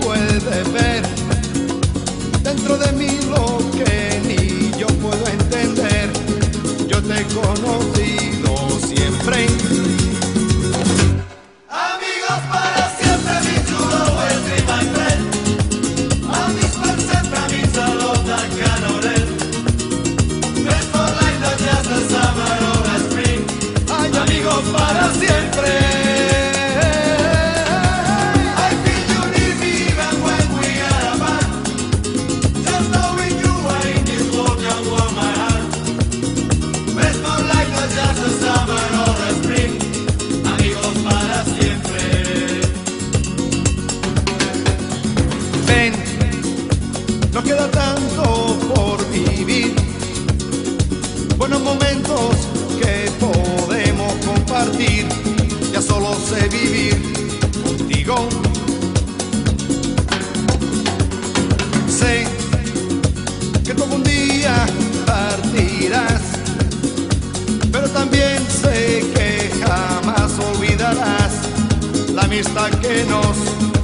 puedes ver dentro de mí lo que ni yo puedo entender. Yo te he conocido siempre. Amigos para siempre, mi chulo, will be my friend. Amics per sempre, amics de l'Ota Canorel. Best for life, not just the summer or the spring. Amigos para siempre. Momentos que podemos compartir. Ya solo sé vivir contigo. Sé que tú algún día partirás, pero también sé que jamás olvidarás la amistad que nos.